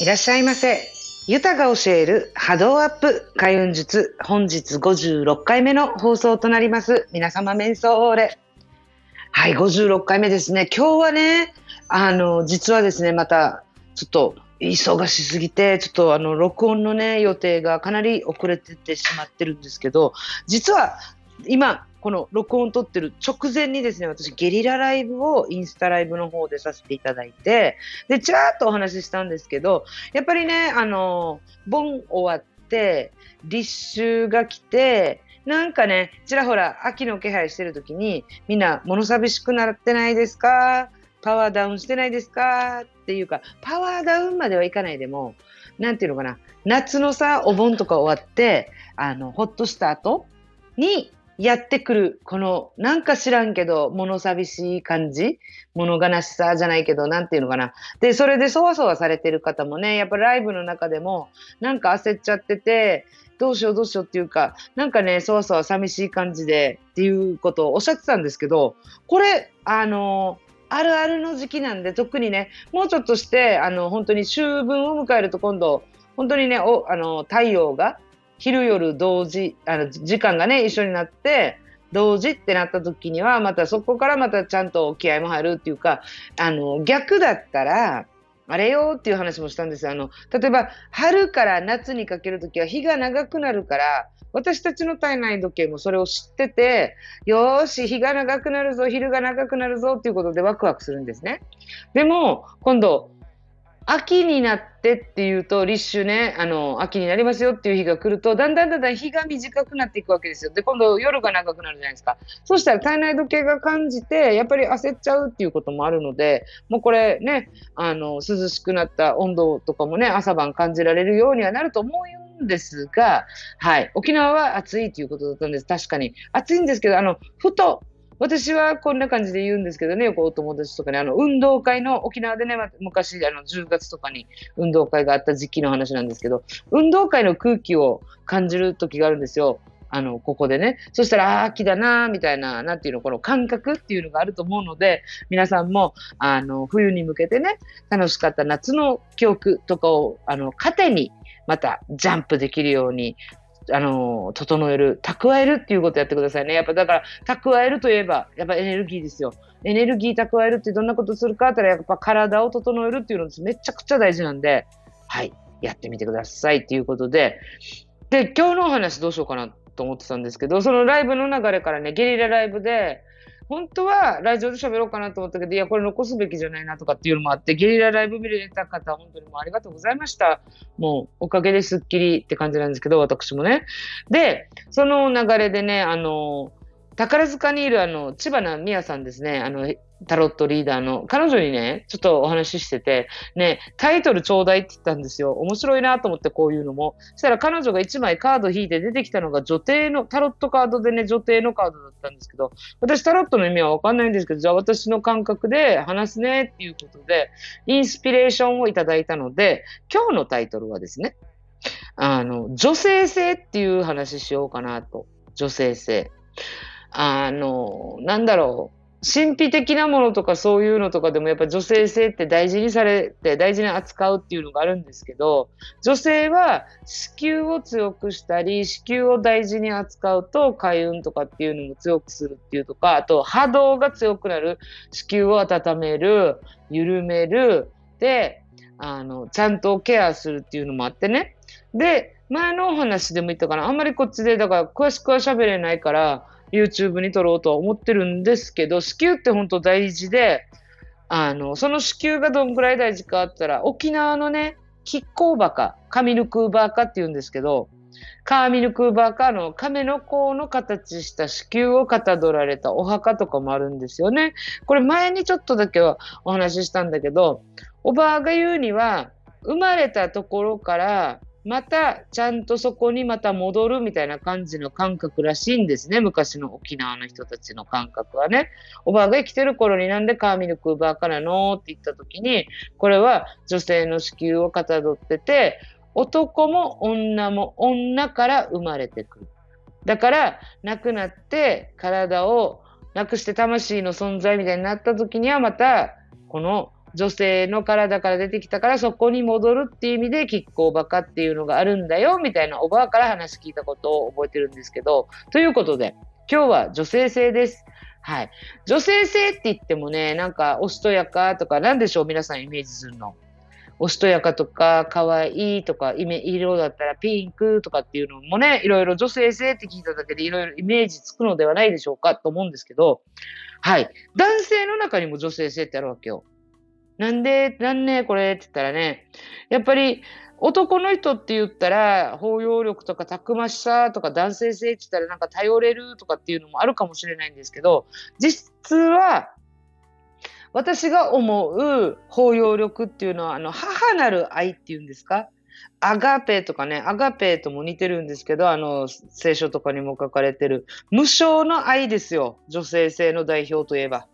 いらっしゃいませ。ユタが教える波動アップ開運術本日56回目の放送となります。皆様メンソーレ。はい、56回目ですね。今日はね、あの、実はですね、また、ちょっと、忙しすぎて、ちょっとあの、録音のね、予定がかなり遅れててしまってるんですけど、実は、今、この録音撮ってる直前にですね、私ゲリラライブをインスタライブの方でさせていただいて、で、ちらっとお話ししたんですけど、やっぱりね、あの、盆終わって、立秋が来て、なんかね、ちらほら秋の気配してる時に、みんな物寂しくなってないですか？パワーダウンしてないですか？っていうか、パワーダウンまではいかないでも、なんていうのかな、夏のさ、お盆とか終わって、あの、ほっとした後に、やってくる、この、なんか知らんけど、物寂しい感じ？物悲しさじゃないけど、なんていうのかな？で、それでそわそわされてる方もね、やっぱライブの中でも、なんか焦っちゃってて、どうしようどうしようっていうか、なんかね、そわそわ寂しい感じでっていうことをおっしゃってたんですけど、これ、あのあるあるの時期なんで、特にね、もうちょっとして、あの、本当に秋分を迎えると今度、本当にね、おあの太陽が昼夜同時、あの、時間がね、一緒になって、同時ってなった時には、またそこからまたちゃんと気合も入るっていうか、あの、逆だったら、あれよっていう話もしたんですよ。あの、例えば、春から夏にかけるときは日が長くなるから、私たちの体内時計もそれを知ってて、よーし、日が長くなるぞ、昼が長くなるぞっていうことでワクワクするんですね。でも、今度、秋になってっていうと、立秋ね、あの、秋になりますよっていう日が来ると、だんだんだんだん日が短くなっていくわけですよ。で、今度夜が長くなるじゃないですか。そしたら体内時計が感じて、やっぱり焦っちゃうっていうこともあるので、もうこれね、あの、涼しくなった温度とかもね、朝晩感じられるようにはなると思うんですが、はい。沖縄は暑いということだったんです。確かに。暑いんですけど、あの、ふと、私はこんな感じで言うんですけどね、こうお友達とかね、あの、運動会の、沖縄でね、昔、あの、10月とかに運動会があった時期の話なんですけど、運動会の空気を感じる時があるんですよ。あの、ここでね。そしたら、あー秋だなみたいな、なんていうの、この感覚っていうのがあると思うので、皆さんも、あの、冬に向けてね、楽しかった夏の記憶とかを、あの、糧に、また、ジャンプできるように、あの、整える、蓄えるっていうことやってくださいね。やっぱだから、蓄えるといえば、やっぱエネルギーですよ。エネルギー蓄えるってどんなことするかって言ったら、やっぱ体を整えるっていうのめちゃくちゃ大事なんで、はい、やってみてください。っていうことで、で、今日のお話どうしようかなと思ってたんですけど、そのライブの流れからね、ゲリラライブで、本当はラジオで喋ろうかなと思ったけど、いや、これ残すべきじゃないなとかっていうのもあって、ゲリラライブ見れた方、本当にもうありがとうございました。もう、おかげですっきりって感じなんですけど、私もね。で、その流れでね、あの、宝塚にいるあの、千葉なみやさんですね、あの、タロットリーダーの、彼女にね、ちょっとお話ししてて、ね、タイトルちょうだいって言ったんですよ。面白いなと思ってこういうのも。そしたら彼女が1枚カード引いて出てきたのが女帝の、タロットカードでね、女帝のカードだったんですけど、私タロットの意味はわかんないんですけど、じゃあ私の感覚で話すねっていうことで、インスピレーションをいただいたので、今日のタイトルはですね、あの、女性性っていう話しようかなと。女性性。あの、なんだろう。神秘的なものとかそういうのとかでもやっぱ女性性って大事にされて大事に扱うっていうのがあるんですけど女性は子宮を強くしたり子宮を大事に扱うと開運とかっていうのも強くするっていうとかあと波動が強くなる子宮を温める緩めるであのちゃんとケアするっていうのもあってねで前のお話でも言ったかなあんまりこっちでだから詳しくは喋れないから YouTube に撮ろうとは思ってるんですけど、子宮って本当大事で、あの、その子宮がどんぐらい大事かあったら、沖縄のね、亀甲バカ、カミヌクーバーカって言うんですけど、カーミヌクーバーカの亀の甲の形した子宮をかたどられたお墓とかもあるんですよね。これ前にちょっとだけはお話ししたんだけど、おばあが言うには、生まれたところからまたちゃんとそこにまた戻るみたいな感じの感覚らしいんですね。昔の沖縄の人たちの感覚はね。おばあが生きてる頃になんでカーミルクーバーからのって言った時に、これは女性の子宮をかたどってて、男も女も女から生まれてくる。だから、亡くなって体をなくして魂の存在みたいになった時にはまた、この女性の体から出てきたからそこに戻るっていう意味で亀甲バカっていうのがあるんだよみたいなおばあから話聞いたことを覚えてるんですけど、ということで今日は女性性です。はい。女性性って言ってもね、なんかおしとやかとかなんでしょう皆さんイメージするの。おしとやかとか、かわいいとか、色だったらピンクとかっていうのもね、いろいろ女性性って聞いただけでいろいろイメージつくのではないでしょうかと思うんですけど、はい。男性の中にも女性性ってあるわけよ。なんで、なんね、これって言ったらね、やっぱり男の人って言ったら、包容力とかたくましさとか男性性って言ったらなんか頼れるとかっていうのもあるかもしれないんですけど、実は私が思う包容力っていうのは、あの、母なる愛っていうんですか？アガペとかね、アガペとも似てるんですけど、あの、聖書とかにも書かれてる、無償の愛ですよ。女性性の代表といえば。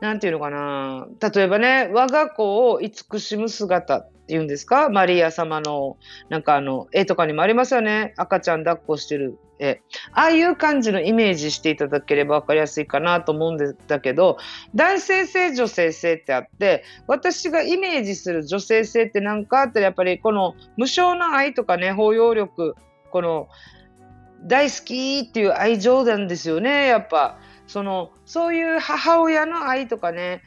なんていうのかな。例えばね、我が子を慈しむ姿っていうんですか？マリア様の、なんかあの、絵とかにもありますよね。赤ちゃん抱っこしてるえああいう感じのイメージしていただければ分かりやすいかなと思うんだけど男性性女性性ってあって私がイメージする女性性って何かあったらやっぱりこの無償の愛とかね包容力この大好きっていう愛情なんですよねやっぱそのそういう母親の愛とかね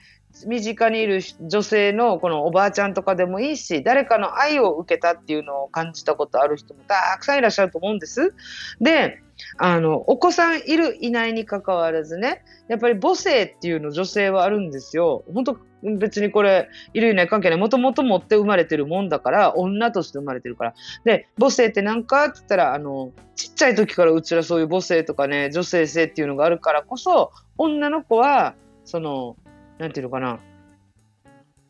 身近にいる女性のこのおばあちゃんとかでもいいし誰かの愛を受けたっていうのを感じたことある人もたくさんいらっしゃると思うんです。であのお子さんいるいないにかかわらずねやっぱり母性っていうの女性はあるんですよ。本当別にこれいるいない関係ないもともと持って生まれてるもんだから女として生まれてるからで母性って何かって言ったらあのちっちゃい時からうちらそういう母性とかね女性性っていうのがあるからこそ女の子はそのなんていうのかな、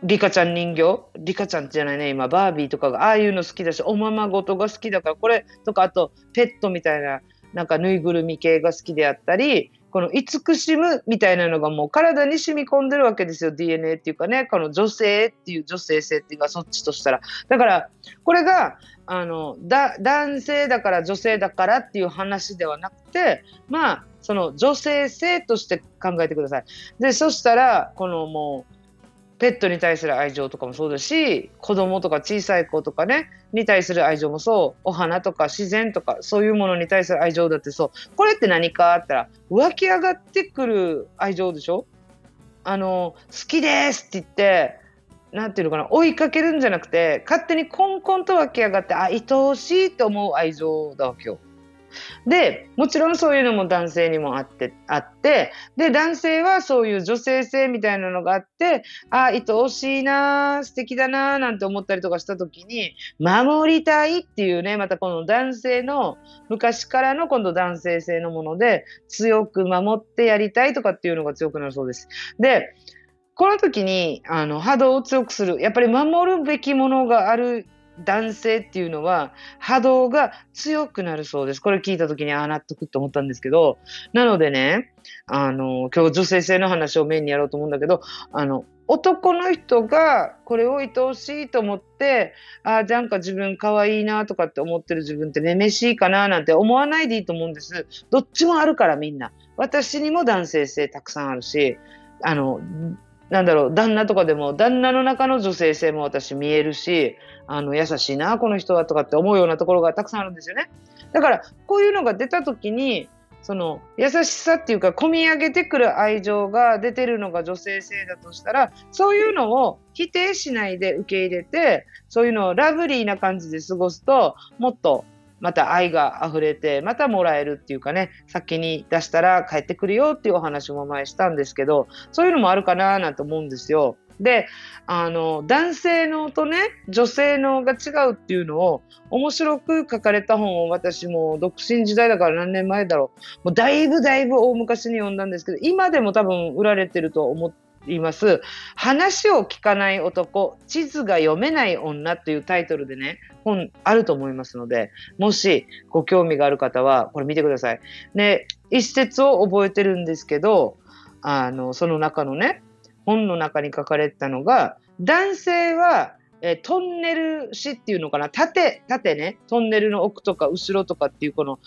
リカちゃん人形？リカちゃんじゃないね、今、バービーとかが、ああいうの好きだし、おままごとが好きだから、これとか、あと、ペットみたいな、なんかぬいぐるみ系が好きであったり、この慈しむみたいなのがもう体に染み込んでるわけですよ、DNA っていうかね、この女性っていう女性性っていうか、そっちとしたら。だから、これが、あのだ男性だから女性だからっていう話ではなくて、まあ、その女性性として考えてください。で、そしたら、このもう、ペットに対する愛情とかもそうですし、子供とか小さい子とかね、に対する愛情もそう、お花とか自然とか、そういうものに対する愛情だってそう。これって何かあったら、湧き上がってくる愛情でしょ？あの、好きですって言って、なんていうのかな、追いかけるんじゃなくて、勝手にコンコンと湧き上がって、あ、愛おしいと思う愛情だわけよ。で、もちろんそういうのも男性にもあって、あって、で、男性はそういう女性性みたいなのがあって、ああ、愛おしいな、素敵だな、なんて思ったりとかした時に、守りたいっていうね、またこの男性の、昔からの今度男性性のもので、強く守ってやりたいとかっていうのが強くなるそうです。で、この時にあの波動を強くするやっぱり守るべきものがある男性っていうのは波動が強くなるそうです。これ聞いた時にああ納得って思ったんですけど、なのでね、あの、今日女性性の話をメインにやろうと思うんだけど、あの、男の人がこれを愛おしいと思って、ああ、なんか自分可愛いなとかって思ってる自分ってめめしいかななんて思わないでいいと思うんです。どっちもあるからみんな。私にも男性性たくさんあるし、あの、なんだろう、旦那とかでも、旦那の中の女性性も私見えるし、あの、優しいな、この人はとかって思うようなところがたくさんあるんですよね。だから、こういうのが出た時に、その優しさっていうか込み上げてくる愛情が出てるのが女性性だとしたらそういうのを否定しないで受け入れてそういうのをラブリーな感じで過ごすともっとまた愛が溢れて、またもらえるっていうかね、先に出したら帰ってくるよっていうお話も前したんですけど、そういうのもあるかななんて思うんですよ。で、あの、男性のとね、女性のが違うっていうのを面白く書かれた本を私も独身時代だから何年前だろう。もうだいぶだいぶ大昔に読んだんですけど、今でも多分売られてると思っています。話を聞かない男、地図が読めない女というタイトルでね、本あると思いますので、もしご興味がある方は、これ見てください。ね、一節を覚えてるんですけど、あの、その中のね、本の中に書かれたのが、男性は、えトンネル詩っていうのかな縦、縦ね、トンネルの奥とか後ろとかっていうこの、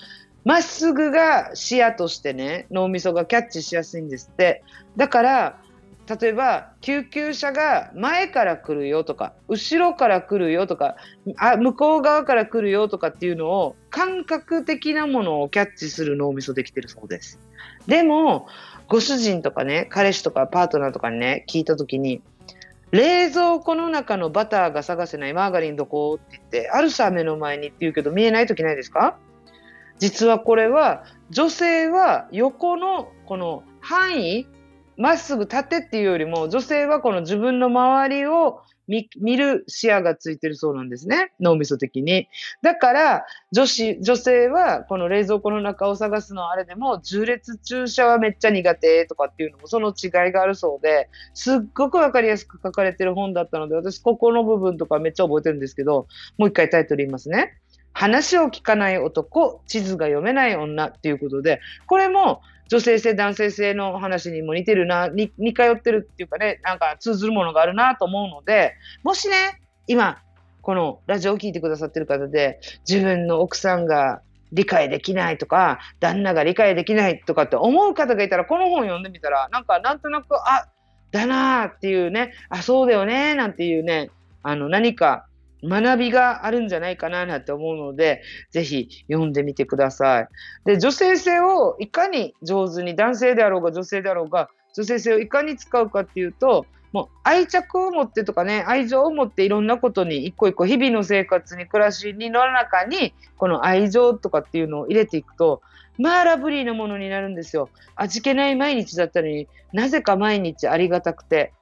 まっすぐが視野としてね、脳みそがキャッチしやすいんですって。だから、例えば救急車が前から来るよとか後ろから来るよとかあ向こう側から来るよとかっていうのを感覚的なものをキャッチする脳みそできてるそうです。でもご主人とかね彼氏とかパートナーとかにね聞いた時に冷蔵庫の中のバターが探せないマーガリンどこって言ってあるさ目の前にって言うけど見えない時ないですか？実はこれは女性は横のこの範囲まっすぐ立てっていうよりも、女性はこの自分の周りを見る視野がついてるそうなんですね。脳みそ的に。だから、女子、女性はこの冷蔵庫の中を探すのあれでも、重列注射はめっちゃ苦手とかっていうのもその違いがあるそうで、すっごくわかりやすく書かれてる本だったので、私ここの部分とかめっちゃ覚えてるんですけど、もう一回タイトル言いますね。話を聞かない男、地図が読めない女っていうことで、これも女性性、男性性の話にも似てるな、似通ってるっていうかね、なんか通ずるものがあるなと思うので、もしね、今、このラジオを聴いてくださってる方で、自分の奥さんが理解できないとか、旦那が理解できないとかって思う方がいたら、この本読んでみたら、なんかなんとなく、あ、だなーっていうね、あ、そうだよねなんていうね、あの、何か学びがあるんじゃないかななんて思うので、ぜひ読んでみてください。で、女性性をいかに上手に、男性であろうが女性であろうが、女性性をいかに使うかっていうと、もう愛着を持ってとかね、愛情を持っていろんなことに一個一個日々の生活に暮らしにの中にこの愛情とかっていうのを入れていくと、まあラブリーなものになるんですよ。味気ない毎日だったのになぜか毎日ありがたくて、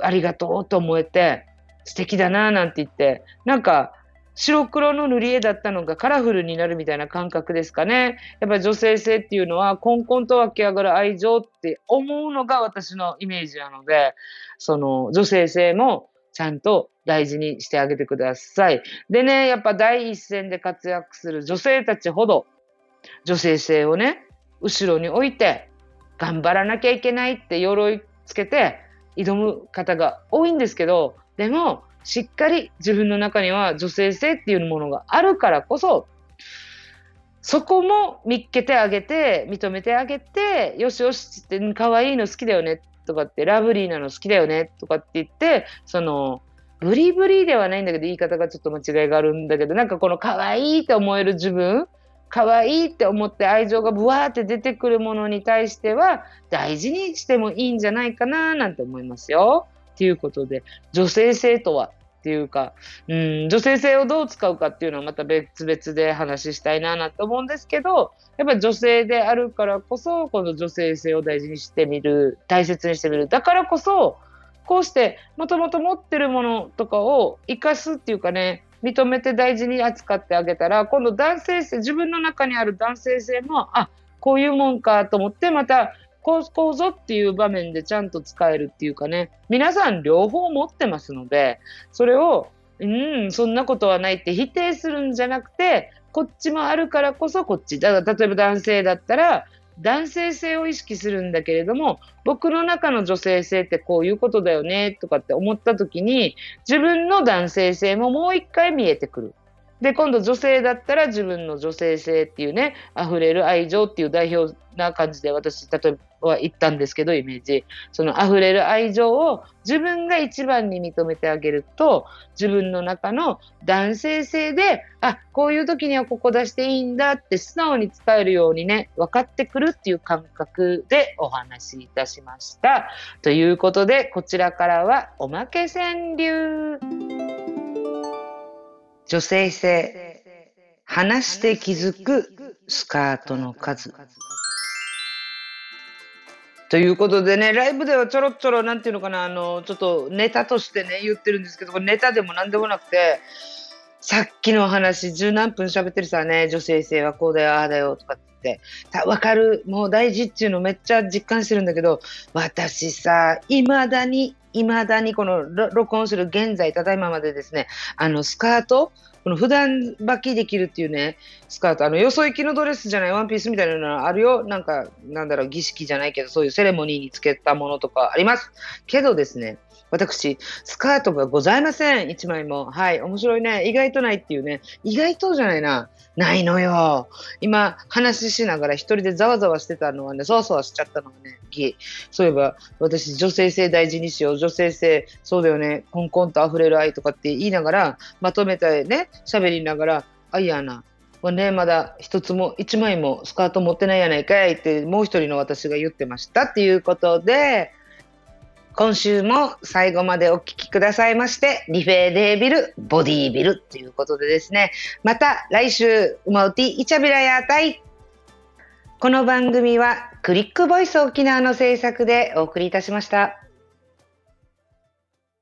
ありがとうと思えて、素敵だななんて言って、なんか白黒の塗り絵だったのがカラフルになるみたいな感覚ですかね。やっぱ女性性っていうのは、コンコンと湧き上がる愛情って思うのが私のイメージなので、その女性性もちゃんと大事にしてあげてください。でね、やっぱ第一線で活躍する女性たちほど、女性性をね、後ろに置いて、頑張らなきゃいけないって鎧つけて挑む方が多いんですけど、でも、しっかり自分の中には女性性っていうものがあるからこそ、そこも見っけてあげて、認めてあげて、よしよしって、可愛いの好きだよねとかって、ラブリーなの好きだよねとかって言って、その、ブリブリではないんだけど、言い方がちょっと間違いがあるんだけど、なんかこの可愛いって思える自分、可愛いって思って愛情がブワーって出てくるものに対しては、大事にしてもいいんじゃないかななんて思いますよ。ていうことで、女性性とはっていうか、うん、女性性をどう使うかっていうのはまた別々で話したいななんて思うんですけど、やっぱ女性であるからこそ、この女性性を大事にしてみる、大切にしてみる。だからこそ、こうしてもともと持ってるものとかを生かすっていうかね、認めて大事に扱ってあげたら、今度男性性、自分の中にある男性性も、あ、こういうもんかと思って、またこうこうぞっていう場面でちゃんと使えるっていうかね、皆さん両方持ってますので、それを、うん、そんなことはないって否定するんじゃなくて、こっちもあるからこそこっち。だから例えば男性だったら、男性性を意識するんだけれども、僕の中の女性性ってこういうことだよねとかって思った時に、自分の男性性ももう一回見えてくる。で、今度女性だったら自分の女性性っていうね、溢れる愛情っていう代表な感じで私、例えば言ったんですけど、イメージ。その溢れる愛情を自分が一番に認めてあげると、自分の中の男性性で、あ、こういう時にはここ出していいんだって素直に使えるようにね、分かってくるっていう感覚でお話しいたしました。ということで、こちらからはおまけ川柳。女性性、話して気づくスカートの数。ということでね、ライブではちょろちょろ、なんていうのかな、あの、ちょっとネタとしてね、言ってるんですけど、これネタでも何でもなくて、さっきの話、十何分喋ってるさね、女性性はこうだよ、ああだよ、とかって。ってわかる、もう大事っていうのめっちゃ実感してるんだけど、私さ、未だに未だにこの録音する現在、ただいままでですね、あの、スカート、この普段履きできるっていうね、スカート、あの、よそ行きのドレスじゃないワンピースみたいなのあるよ。なんか、なんだろう、儀式じゃないけど、そういうセレモニーにつけたものとかあります。けどですね、私、スカートがございません。一枚も。はい。面白いね。意外とないっていうね。意外とじゃないな。ないのよ。今、話ししながら一人でざわざわしてたのはね、そわそわしちゃったのはね、そういえば私女性性大事にしよう、女性性、そうだよね、コンコンと溢れる愛とかって言いながら、まとめてね、喋りながら、あ、いやな、これね、まだ一つも、一枚もスカート持ってないやないかいって、もう一人の私が言ってましたっていうことで、今週も最後までお聞きくださいまして、リフェーデービル、ボディービルということでですね、また来週、ウマウティイチャビラヤータイ。この番組はクリックボイス沖縄の制作でお送りいたしました。